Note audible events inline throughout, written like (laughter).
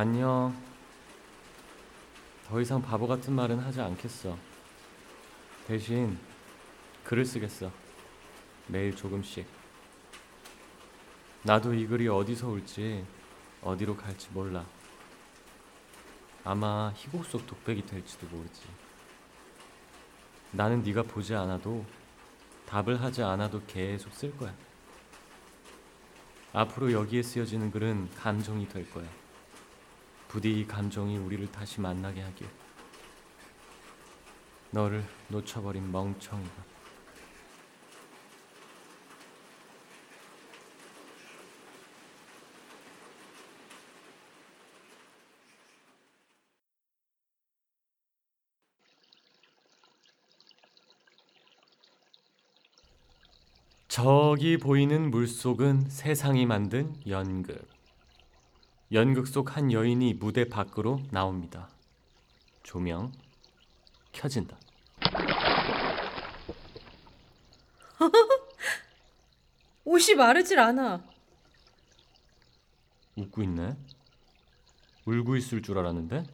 안녕. 더 이상 바보 같은 말은 하지 않겠어. 대신 글을 쓰겠어. 매일 조금씩. 나도 이 글이 어디서 올지 어디로 갈지 몰라. 아마 희곡 속 독백이 될지도 모르지. 나는 네가 보지 않아도 답을 하지 않아도 계속 쓸 거야. 앞으로 여기에 쓰여지는 글은 감정이 될 거야. 부디 이 감정이 우리를 다시 만나게 하길. 너를 놓쳐버린 멍청이가. 저기 보이는 물속은 세상이 만든 연극. 연극 속 한 여인이 무대 밖으로 나옵니다. 조명 켜진다. (laughs) 옷이 마르질 않아. 웃고 있네. 울고 있을 줄 알았는데.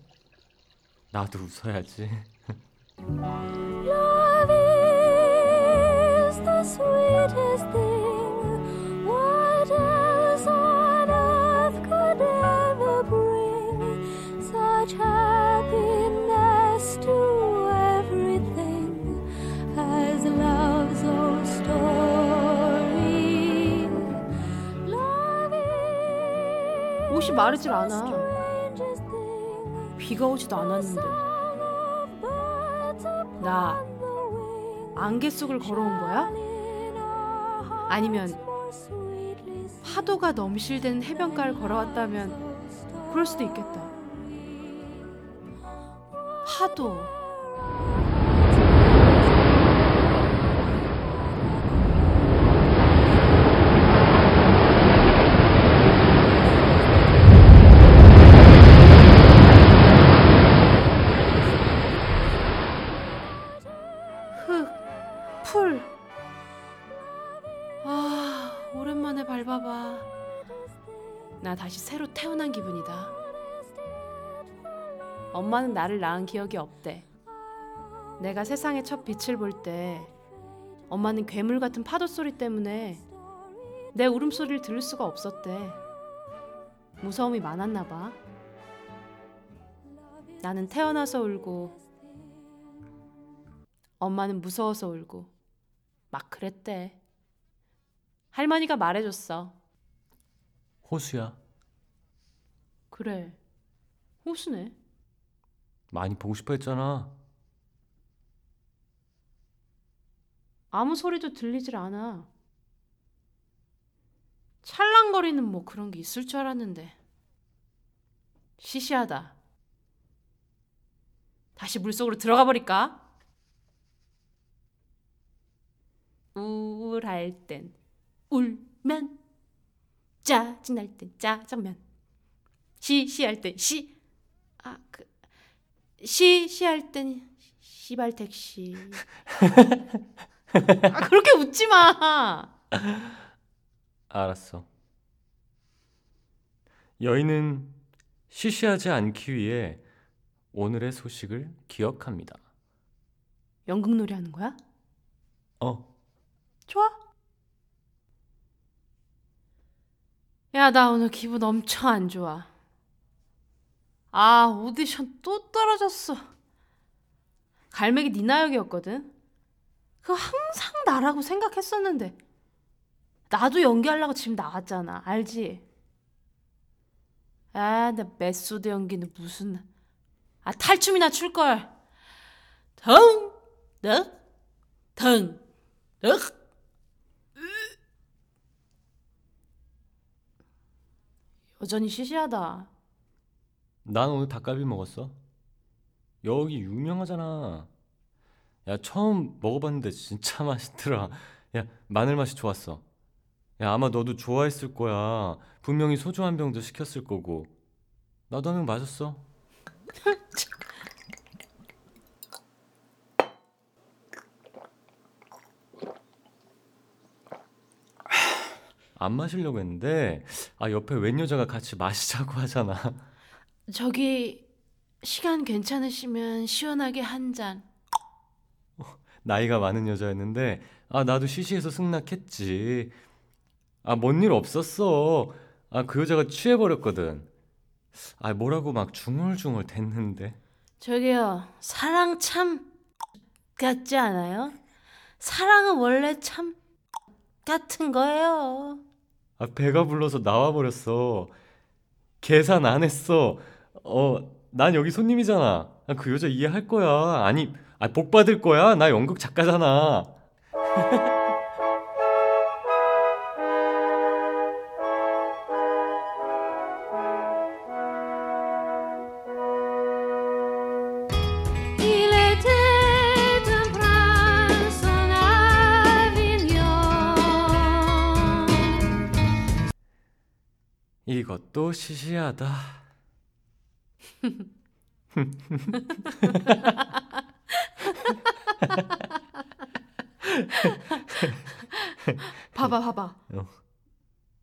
나도 웃어야지. (laughs) 마르질 않아. 비가 오지도 않았는데. 나 안개 속을 걸어온 거야? 아니면 파도가 넘실대는 해변가를 걸어왔다면 그럴 수도 있겠다. 파도. 나 다시 새로 태어난 기분이다. 엄마는 나를 낳은 기억이 없대. 내가 세상에 첫 빛을 볼 때 엄마는 괴물 같은 파도 소리 때문에 내 울음소리를 들을 수가 없었대. 무서움이 많았나 봐. 나는 태어나서 울고 엄마는 무서워서 울고 막 그랬대. 할머니가 말해줬어. 호수야. 그래. 호수네. 많이 보고 싶어 했잖아. 아무 소리도 들리질 않아. 찰랑거리는 뭐 그런 게 있을 줄 알았는데. 시시하다. 다시 물속으로 들어가 버릴까? 우울할 땐 울면 짜증날 땐 짜장면 시 시할 땐시아 그 시 시 할 땐 시발 택시 아 그렇게 웃지 마. 알았어. 여인은 시시하지 않기 위해 오늘의 소식을 기억합니다. 연극놀이 하는 거야? 어, 좋아. 야, 나 오늘 기분 엄청 안 좋아. 아, 오디션 또 떨어졌어. 갈매기 니나역이었거든. 그거 항상 나라고 생각했었는데. 나도 연기하려고 지금 나왔잖아. 알지? 아, 나 메소드 연기는 무슨. 아, 탈춤이나 출걸. 덩, 덕, 덩, 덕. 여전히 시시하다. 난 오늘 닭갈비 먹었어. 여기 유명하잖아. 야, 처음 먹어봤는데 진짜 (laughs) 맛있더라. 야, 마늘 맛이 좋았어. 야, 아마 너도 좋아했을 거야. 분명히 소주 한 병도 시켰을 거고. 나도 한 병 마셨어. 안 마시려고 했는데 아 옆에 웬 여자가 같이 마시자고 하잖아. 저기 시간 괜찮으시면 시원하게 한 잔. 나이가 많은 여자였는데 아 나도 시시해서 승낙했지. 아 뭔 일 없었어. 아 그 여자가 취해버렸거든. 아 뭐라고 막 중얼중얼 댔는데. 저기요, 사랑 참 같지 않아요? 사랑은 원래 참 같은 거예요. 아 배가 불러서 나와버렸어. 계산 안 했어. 어 난 여기 손님이잖아. 아, 그 여자 이해할 거야. 아니 아, 복 받을 거야. 나 연극 작가잖아. (laughs) 이것도 시시하다. (laughs) 봐봐, 봐봐. 어.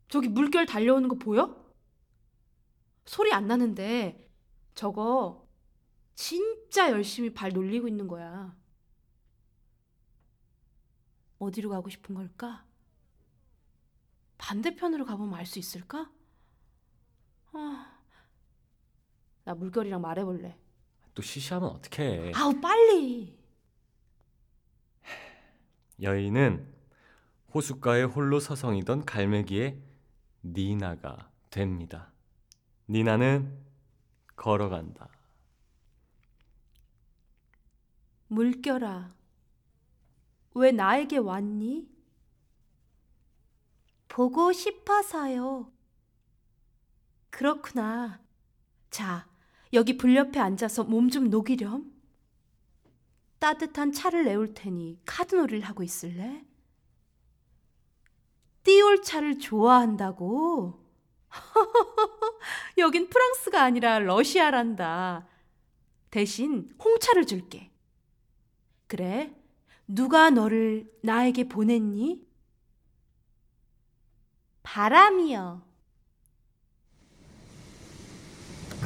저기 물결 달려오는 거 보여? 소리 안 나는데 저거 진짜 열심히 발 놀리고 있는 거야. 어디로 가고 싶은 걸까? 반대편으로 가보면 알 수 있을까? 아, 나 물결이랑 말해볼래. 또 시시하면 어떡해. 아우 빨리. 여인은 호숫가에 홀로 서성이던 갈매기의 니나가 됩니다. 니나는 걸어간다. 물결아, 왜 나에게 왔니? 보고 싶어서요. 그렇구나. 자, 여기 불 옆에 앉아서 몸 좀 녹이렴. 따뜻한 차를 내올 테니 카드놀이를 하고 있을래? 띠올 차를 좋아한다고? (laughs) 여긴 프랑스가 아니라 러시아란다. 대신 홍차를 줄게. 그래? 누가 너를 나에게 보냈니? 바람이요.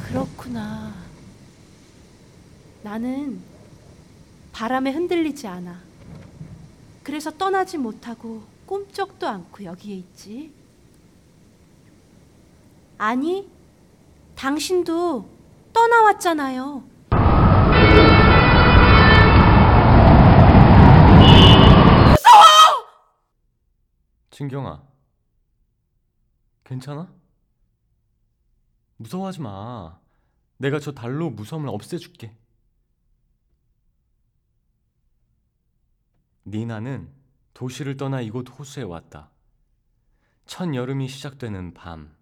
그렇구나. 나는 바람에 흔들리지 않아. 그래서 떠나지 못하고 꼼짝도 않고 여기에 있지. 아니, 당신도 떠나왔잖아요. 진경아, 괜찮아? 무서워하지 마. 내가 저 달로 무서움을 없애줄게. 니나는 도시를 떠나 이곳 호수에 왔다. 첫 여름이 시작되는 밤.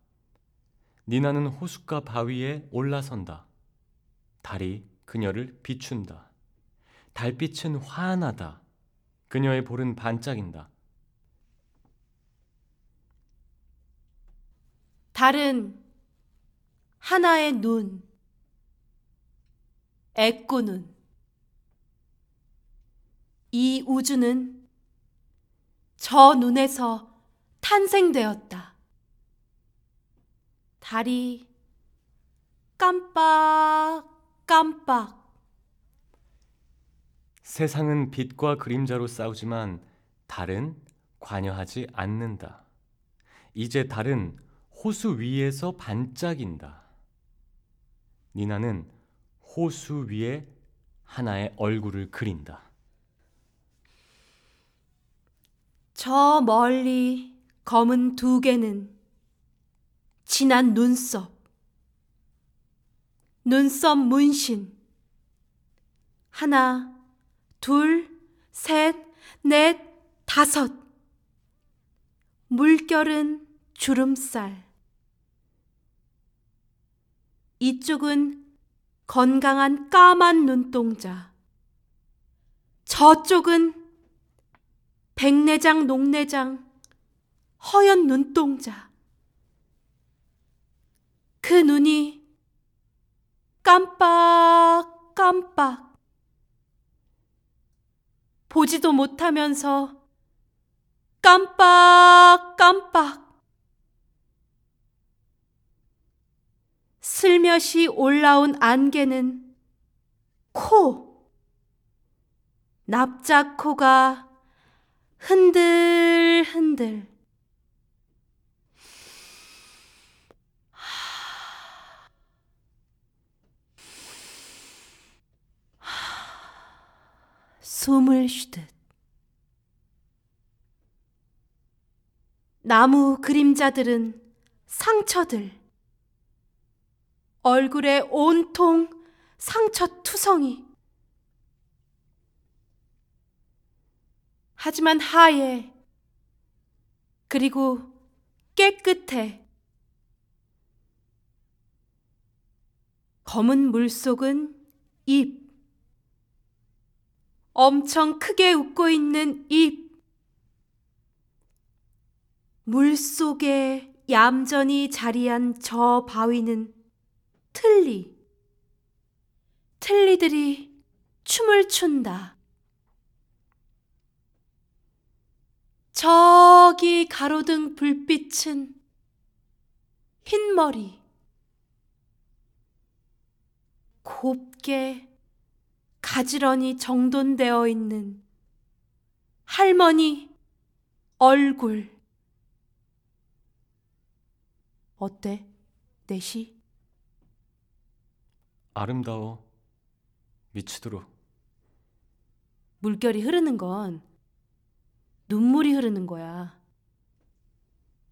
니나는 호숫가 바위에 올라선다. 달이 그녀를 비춘다. 달빛은 환하다. 그녀의 볼은 반짝인다. 달은 하나의 눈, 애꾸눈. 이 우주는 저 눈에서 탄생되었다. 달이 깜빡 깜빡 세상은 빛과 그림자로 싸우지만 달은 관여하지 않는다. 이제 달은 호수 위에서 반짝인다. 니나는 호수 위에 하나의 얼굴을 그린다. 저 멀리 검은 두 개는 진한 눈썹, 눈썹 문신. 하나, 둘, 셋, 넷, 다섯. 물결은 주름살. 이쪽은 건강한 까만 눈동자. 저쪽은 백내장, 녹내장, 허연 눈동자. 그 눈이 깜빡 깜빡. 보지도 못하면서 깜빡 깜빡. 슬며시 올라온 안개는 코. 납작코가 흔들흔들. 숨을 쉬듯. 나무 그림자들은 상처들. 얼굴에 온통 상처 투성이. 하지만 하얘. 그리고 깨끗해. 검은 물속은 입. 엄청 크게 웃고 있는 입. 물 속에 얌전히 자리한 저 바위는 틀리. 틀리들이 춤을 춘다. 저기 가로등 불빛은 흰머리. 곱게 가지런히 정돈되어 있는 할머니 얼굴. 어때? 내 시? 아름다워. 미치도록. 물결이 흐르는 건 눈물이 흐르는 거야.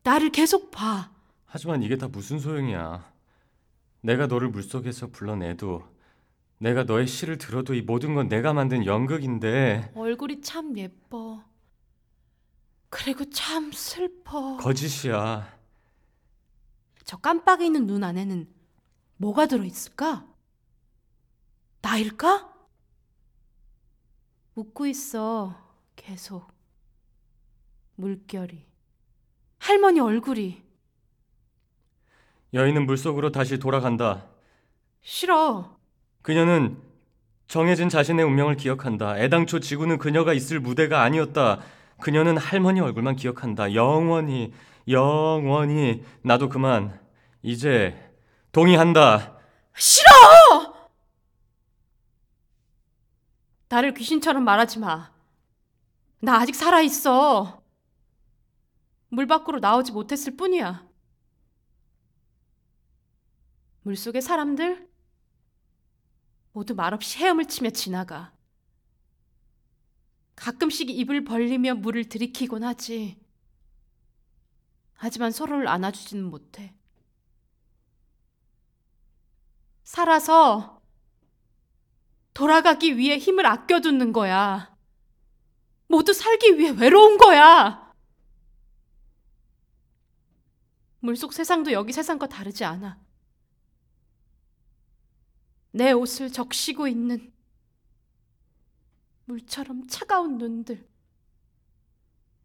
나를 계속 봐. 하지만 이게 다 무슨 소용이야. 내가 너를 물속에서 불러내도 내가 너의 시를 들어도 이 모든 건 내가 만든 연극인데 얼굴이 참 예뻐. 그리고 참 슬퍼. 거짓이야. 저 깜빡이 있는 눈 안에는 뭐가 들어있을까? 나일까? 웃고 있어. 계속. 물결이. 할머니 얼굴이. 여인은 물속으로 다시 돌아간다. 싫어. 그녀는 정해진 자신의 운명을 기억한다. 애당초 지구는 그녀가 있을 무대가 아니었다. 그녀는 할머니 얼굴만 기억한다. 영원히, 영원히. 나도 그만. 이제 동의한다. 싫어! 나를 귀신처럼 말하지 마. 나 아직 살아있어. 물 밖으로 나오지 못했을 뿐이야. 물 속의 사람들 모두 말없이 헤엄을 치며 지나가. 가끔씩 입을 벌리며 물을 들이키곤 하지. 하지만 서로를 안아주지는 못해. 살아서 돌아가기 위해 힘을 아껴두는 거야. 모두 살기 위해 외로운 거야. 물속 세상도 여기 세상과 다르지 않아. 내 옷을 적시고 있는 물처럼 차가운 눈들.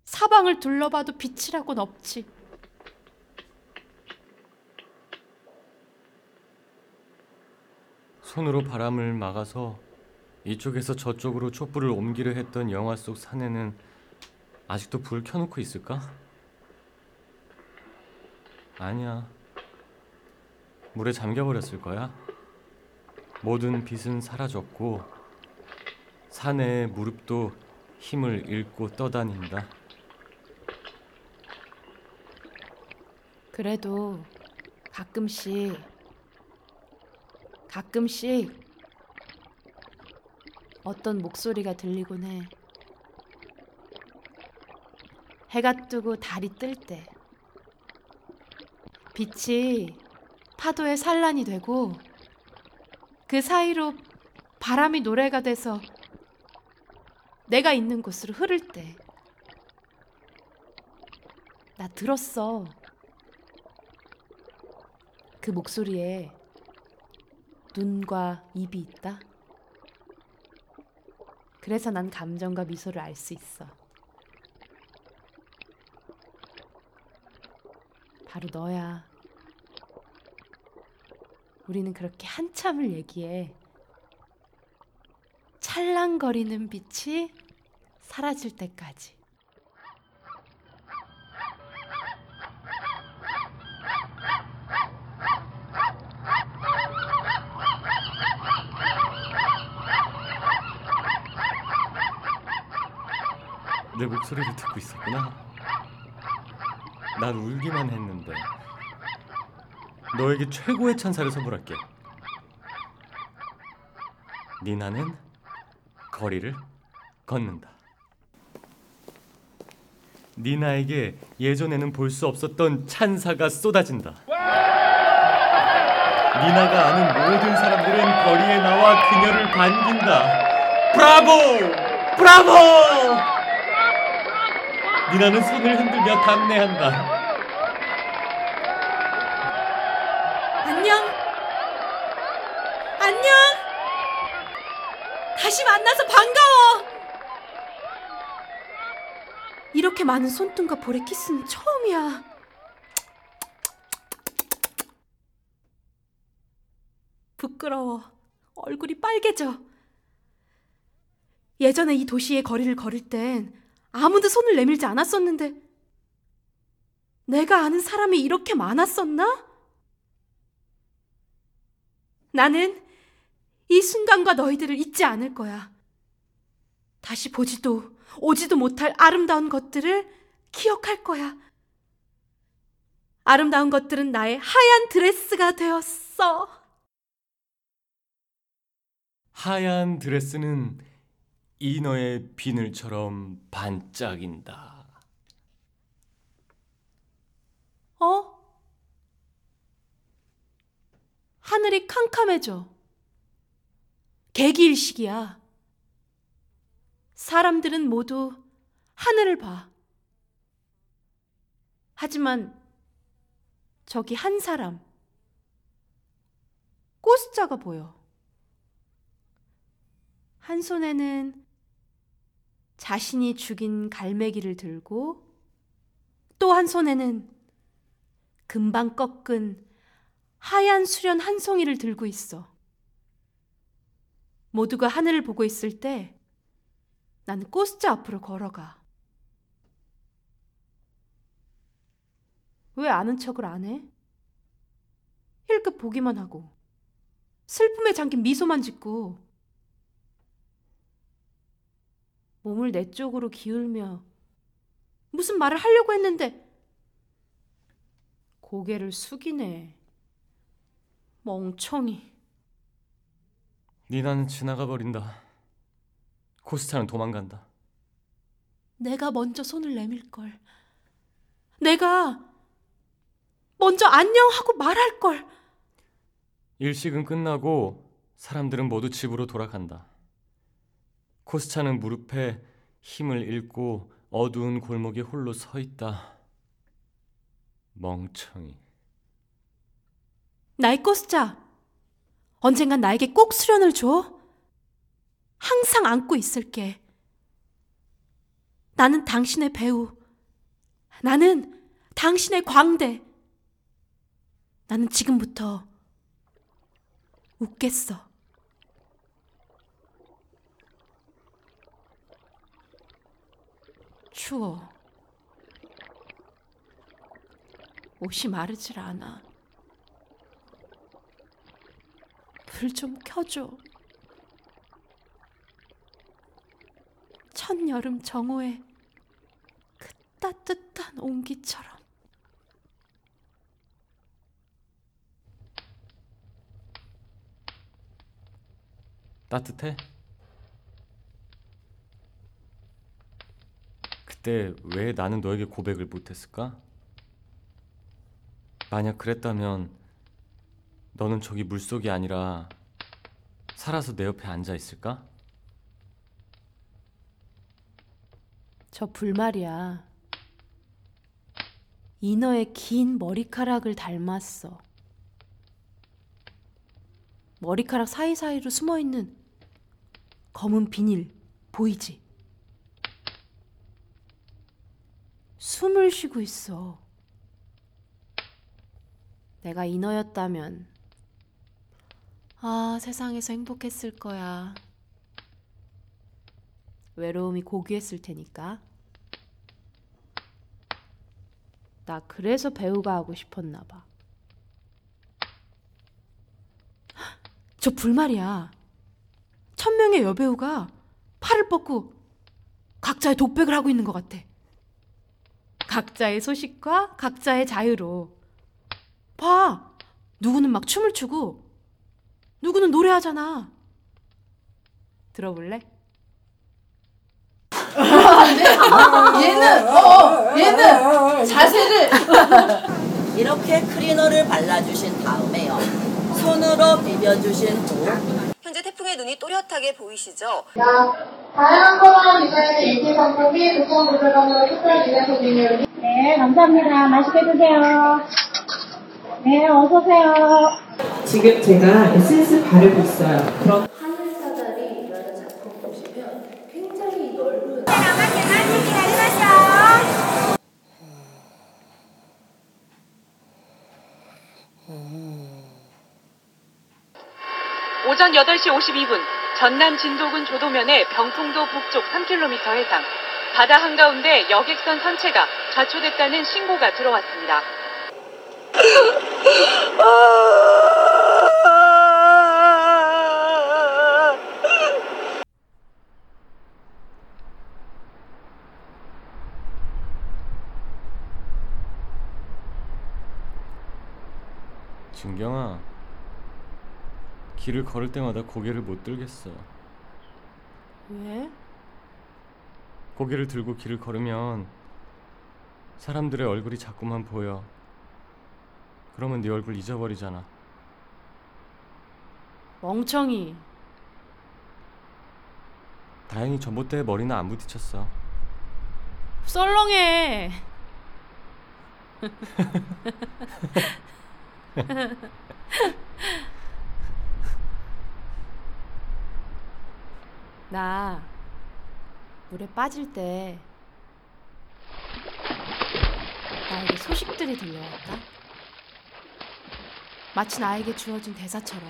사방을 둘러봐도 빛이라곤 없지. 손으로 바람을 막아서 이쪽에서 저쪽으로 촛불을 옮기려 했던 영화 속 사내는 아직도 불 켜놓고 있을까? 아니야. 물에 잠겨버렸을 거야. 모든 빛은 사라졌고 사내의 무릎도 힘을 잃고 떠다닌다. 그래도 가끔씩 가끔씩 어떤 목소리가 들리곤 해. 해가 뜨고 달이 뜰 때. 빛이 파도에 산란이 되고 그 사이로 바람이 노래가 돼서 내가 있는 곳으로 흐를 때. 나 들었어. 그 목소리에 눈과 입이 있다. 그래서 난 감정과 미소를 알 수 있어. 바로 너야. 우리는 그렇게 한참을 얘기해. 찰랑거리는 빛이 사라질 때까지. 내 목소리를 듣고 있었구나. 난 울기만 했는데. 너에게 최고의 찬사를 선물할게. 니나는 거리를 걷는다. 니나에게 예전에는 볼 수 없었던 찬사가 쏟아진다. 니나가 아는 모든 사람들은 거리에 나와 그녀를 반긴다. 브라보! 브라보! 니나는 손을 흔들며 감내한다. 안녕. 안녕. 다시 만나서 반가워. 이렇게 많은 손등과 볼의 키스는 처음이야. 부끄러워. 얼굴이 빨개져. 예전에 이 도시의 거리를 걸을 땐 아무도 손을 내밀지 않았었는데 내가 아는 사람이 이렇게 많았었나? 나는 이 순간과 너희들을 잊지 않을 거야. 다시 보지도 오지도 못할 아름다운 것들을 기억할 거야. 아름다운 것들은 나의 하얀 드레스가 되었어. 하얀 드레스는 이너의 비늘처럼 반짝인다. 어? 하늘이 캄캄해져. 개기일식이야. 사람들은 모두 하늘을 봐. 하지만 저기 한 사람, 꼬스자가 보여. 한 손에는 자신이 죽인 갈매기를 들고 또 한 손에는 금방 꺾은 하얀 수련 한 송이를 들고 있어. 모두가 하늘을 보고 있을 때 나는 꼬스자 앞으로 걸어가. 왜 아는 척을 안 해? 힐끗 보기만 하고 슬픔에 잠긴 미소만 짓고 몸을 내 쪽으로 기울며 무슨 말을 하려고 했는데 고개를 숙이네. 멍청이. 니나는 지나가 버린다. 코스타는 도망간다. 내가 먼저 손을 내밀 걸. 내가 먼저 안녕하고 말할 걸. 일식은 끝나고 사람들은 모두 집으로 돌아간다. 코스차는 무릎에 힘을 잃고 어두운 골목에 홀로 서 있다. 멍청이. 나의 꼬스자. 언젠간 나에게 꼭 수련을 줘. 항상 안고 있을게. 나는 당신의 배우. 나는 당신의 광대. 나는 지금부터 웃겠어. 추워. 옷이 마르질 않아. 불 좀 켜줘. 첫여름 정오의 그 따뜻한 온기처럼. 따뜻해? 그때 왜 나는 너에게 고백을 못했을까? 만약 그랬다면 너는 저기 물속이 아니라 살아서 내 옆에 앉아 있을까? 저 불말이야. 이너의 긴 머리카락을 닮았어. 머리카락 사이사이로 숨어 있는 검은 비닐 보이지? 숨을 쉬고 있어. 내가 이너였다면 아, 세상에서 행복했을 거야. 외로움이 고귀했을 테니까. 나 그래서 배우가 하고 싶었나 봐. 헉, 저 불말이야. 천 명의 여배우가 팔을 뻗고 각자의 독백을 하고 있는 것 같아. 각자의 소식과 각자의 자유로. 봐! 누구는 막 춤을 추고, 누구는 노래하잖아. 들어볼래? (laughs) 얘는 어 얘는 자세를 이렇게 크리너를 발라주신 다음에요. 손으로 비벼주신 후 현재 태풍의 눈이 또렷하게 보이시죠? 다양한 거랑 유사해서 인기 상품이 국정부들감으로 특별 기념 손님이 네, 감사합니다. 맛있게 드세요. 네, 어서오세요. 지금 제가 에센스 바르고 있어요. 그럼 오전 8시 52분 전남 진도군 조도면의 병풍도 북쪽 3km 해상 바다 한가운데 여객선 선체가 좌초됐다는 신고가 들어왔습니다. 진경아, 길을 걸을 때마다 고개를 못 들겠어. 왜? 고개를 들고 길을 걸으면 사람들의 얼굴이 자꾸만 보여. 그러면 네 얼굴 잊어버리잖아. 멍청이. 다행히 전봇대에 머리는 안 부딪혔어. 썰렁해. (laughs) (laughs) (laughs) 나 물에 빠질 때 나에게 소식들이 들려왔다. 마치 나에게 주어진 대사처럼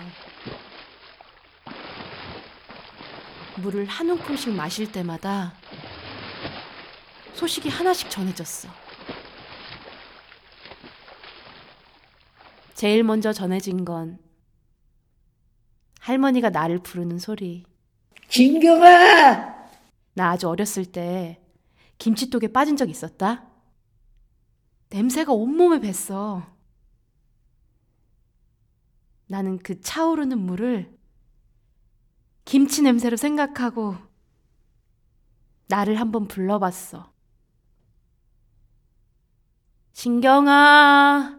물을 한 움큼씩 마실 때마다 소식이 하나씩 전해졌어. 제일 먼저 전해진 건 할머니가 나를 부르는 소리. 진경아 나 아주 어렸을 때 김치독에 빠진 적 있었다. 냄새가 온몸에 뱄어. 나는 그 차오르는 물을 김치 냄새로 생각하고 나를 한번 불러봤어. 신경아.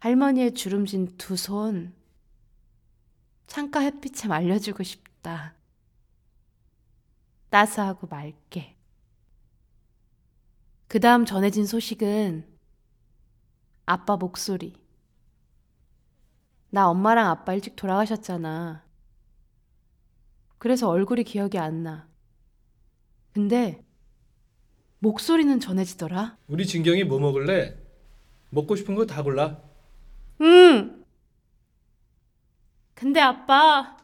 할머니의 주름진 두 손 창가 햇빛에 말려주고 싶다. 따스하고 맑게. 그 다음 전해진 소식은 아빠 목소리. 나 엄마랑 아빠 일찍 돌아가셨잖아. 그래서 얼굴이 기억이 안 나. 근데 목소리는 전해지더라. 우리 진경이 뭐 먹을래? 먹고 싶은 거 다 골라. 응. 근데 아빠,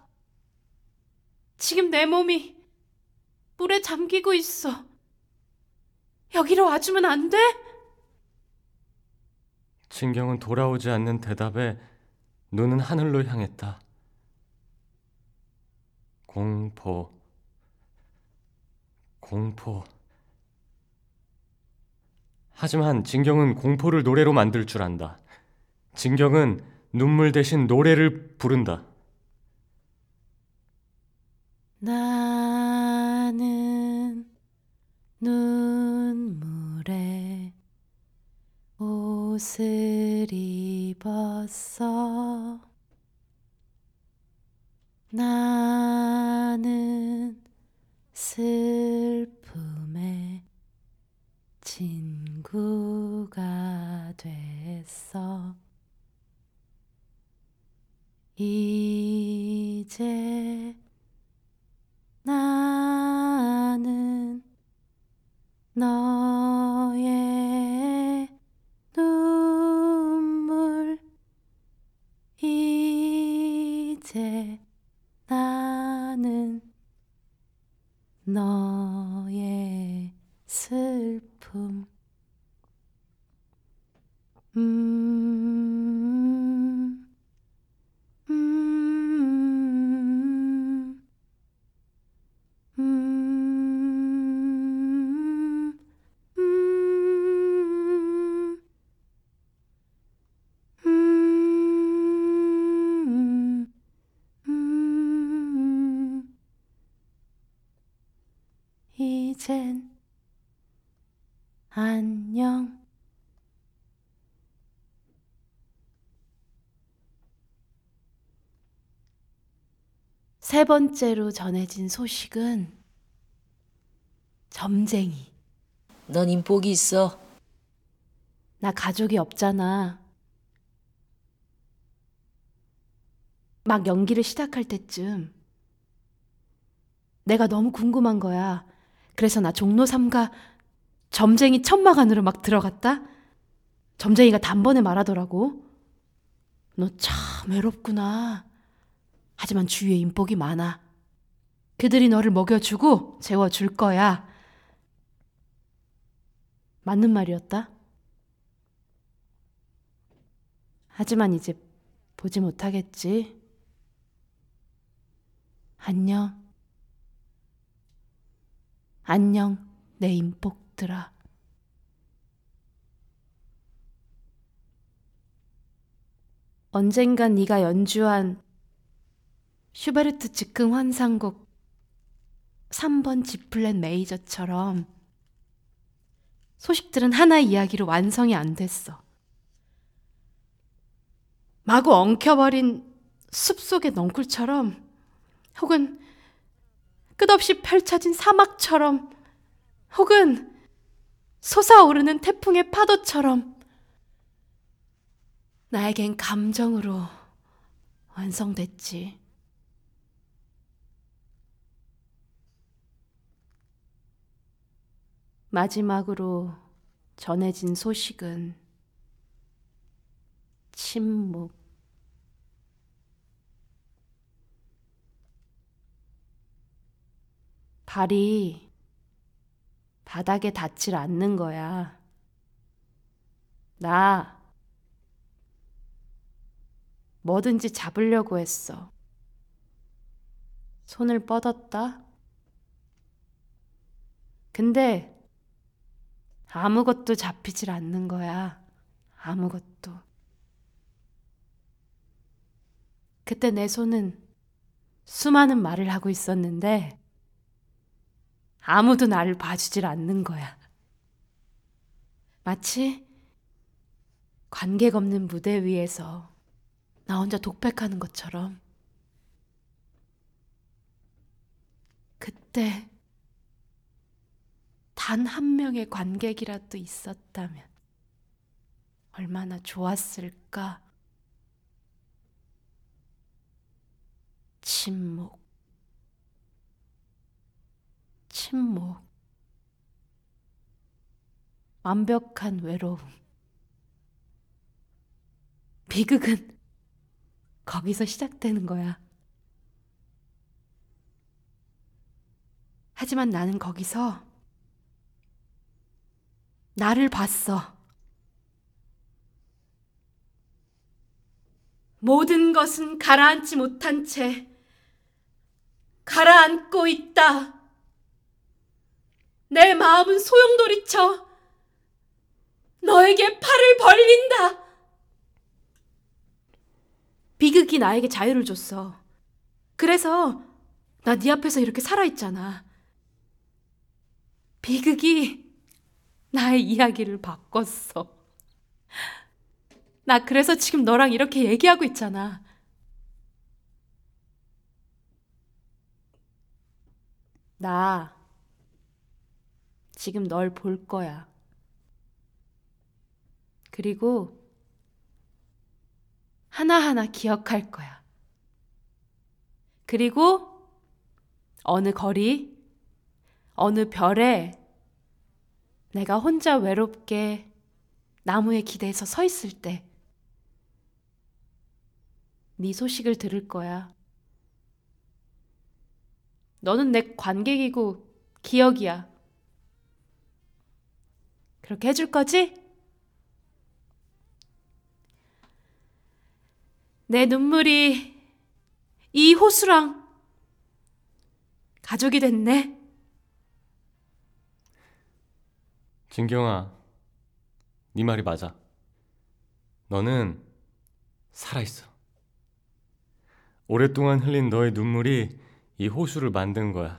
지금 내 몸이 물에 잠기고 있어. 여기로 와주면 안 돼? 진경은 돌아오지 않는 대답에 눈은 하늘로 향했다. 공포, 공포. 하지만 진경은 공포를 노래로 만들 줄 안다. 진경은 눈물 대신 노래를 부른다. 나는 눈물에 옷을 입었어. 나는 슬픔에 친구가 됐어. 이 세 번째로 전해진 소식은 점쟁이. 넌 인복이 있어. 나 가족이 없잖아. 막 연기를 시작할 때쯤 내가 너무 궁금한 거야. 그래서 나 종로 3가 점쟁이 천막 안으로 막 들어갔다? 점쟁이가 단번에 말하더라고. 너 참 외롭구나. 하지만 주위에 인복이 많아. 그들이 너를 먹여주고 재워줄 거야. 맞는 말이었다. 하지만 이제 보지 못하겠지. 안녕. 안녕, 내 인복들아. 언젠간 네가 연주한 슈베르트 즉흥 환상곡 3번 G 플랫 메이저처럼 소식들은 하나 이야기로 완성이 안 됐어. 마구 엉켜버린 숲속의 넝쿨처럼 혹은 끝없이 펼쳐진 사막처럼 혹은 솟아오르는 태풍의 파도처럼 나에겐 감정으로 완성됐지. 마지막으로 전해진 소식은 침묵. 발이 바닥에 닿질 않는 거야. 나 뭐든지 잡으려고 했어. 손을 뻗었다. 근데 아무것도 잡히질 않는 거야. 아무것도. 그때 내 손은 수많은 말을 하고 있었는데 아무도 나를 봐주질 않는 거야. 마치 관객 없는 무대 위에서 나 혼자 독백하는 것처럼. 그때 단 한 명의 관객이라도 있었다면 얼마나 좋았을까? 침묵. 침묵. 완벽한 외로움. 비극은 거기서 시작되는 거야. 하지만 나는 거기서 나를 봤어. 모든 것은 가라앉지 못한 채 가라앉고 있다. 내 마음은 소용돌이쳐 너에게 팔을 벌린다. 비극이 나에게 자유를 줬어. 그래서 나 네 앞에서 이렇게 살아있잖아. 비극이 나의 이야기를 바꿨어. 나 그래서 지금 너랑 이렇게 얘기하고 있잖아. 나 지금 널 볼 거야. 그리고 하나하나 기억할 거야. 그리고 어느 거리, 어느 별에 내가 혼자 외롭게 나무에 기대서 서 있을 때, 네 소식을 들을 거야. 너는 내 관객이고 기억이야. 그렇게 해줄 거지? 내 눈물이 이 호수랑 가족이 됐네. 진경아, 네 말이 맞아. 너는 살아있어. 오랫동안 흘린 너의 눈물이 이 호수를 만든 거야.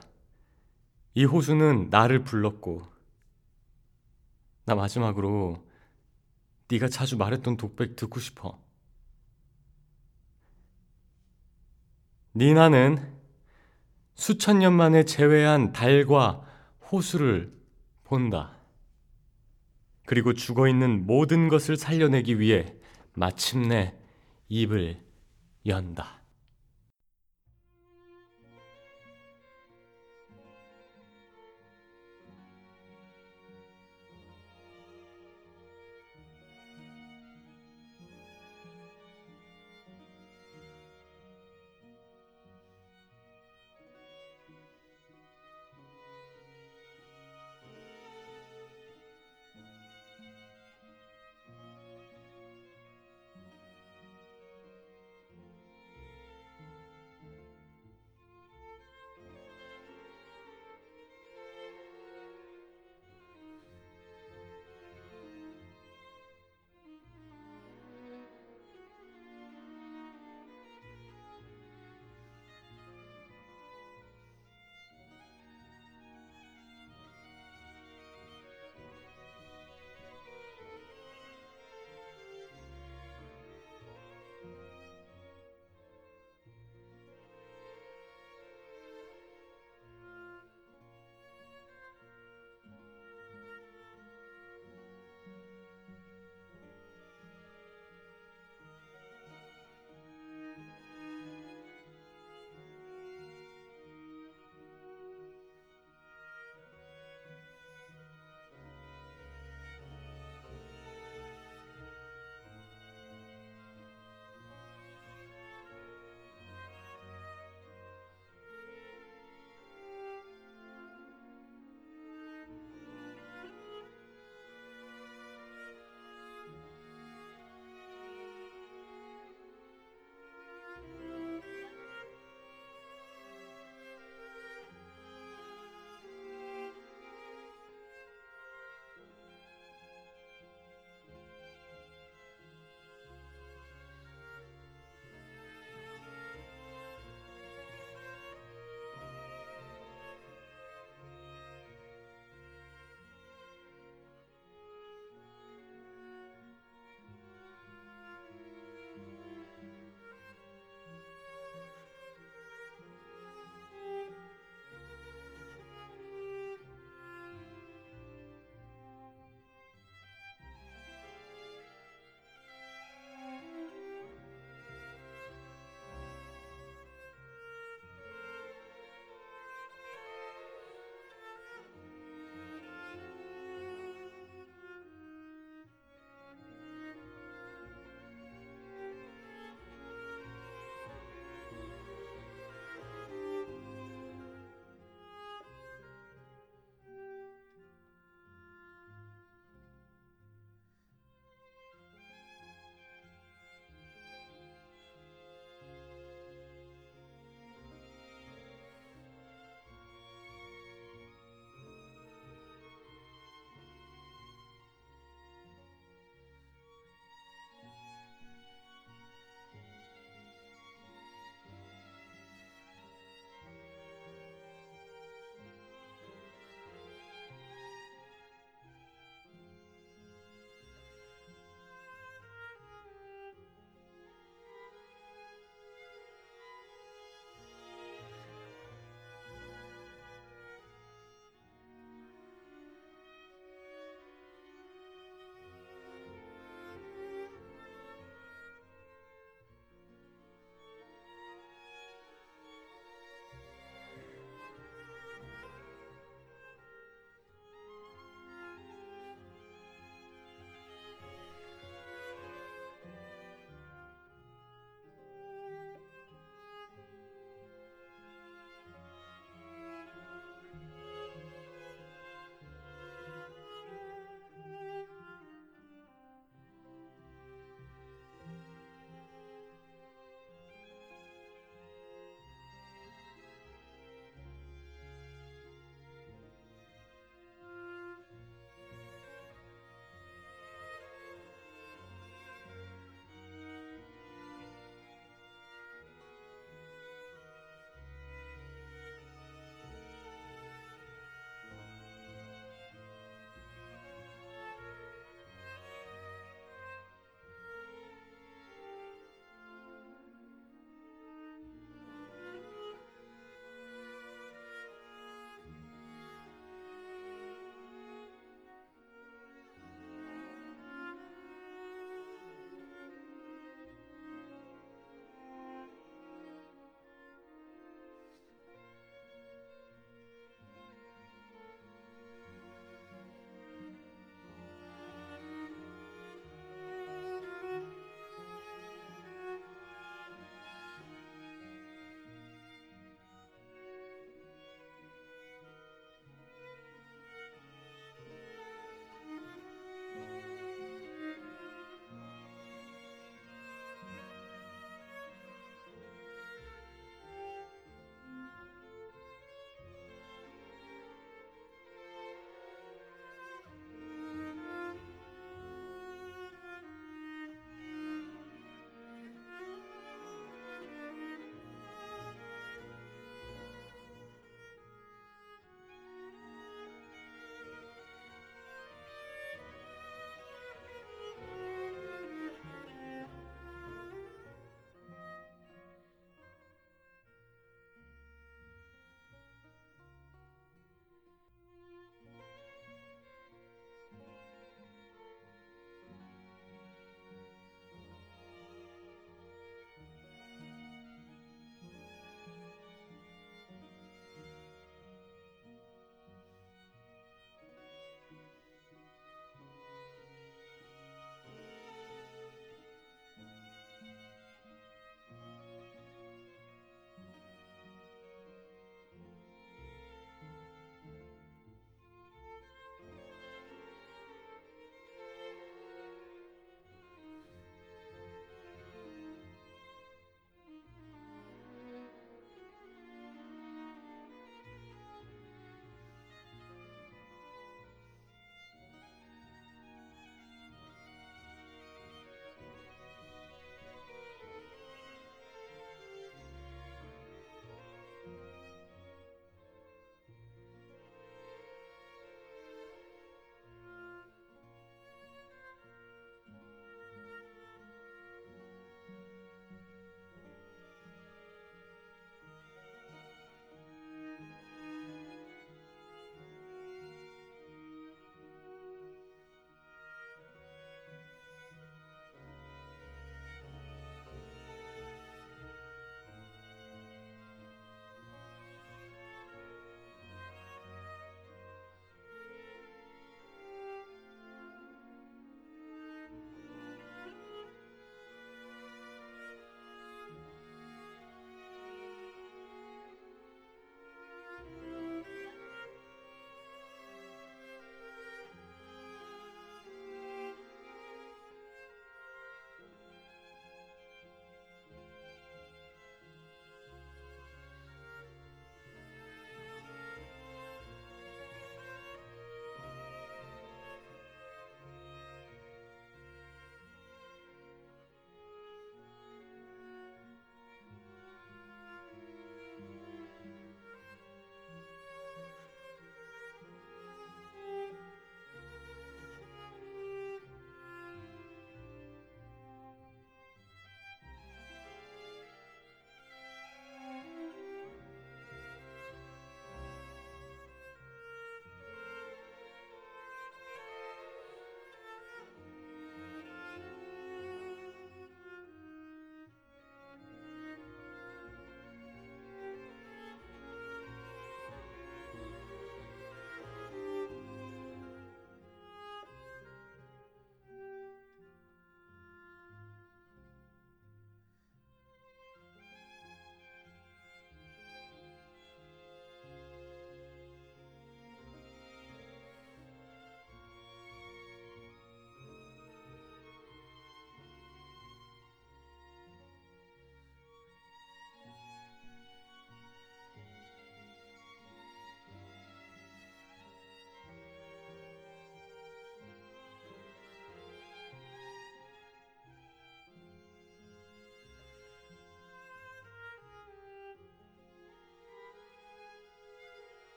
이 호수는 나를 불렀고 나 마지막으로 네가 자주 말했던 독백 듣고 싶어. 니나는 수천 년 만에 재회한 달과 호수를 본다. 그리고 죽어 있는 모든 것을 살려내기 위해 마침내 입을 연다.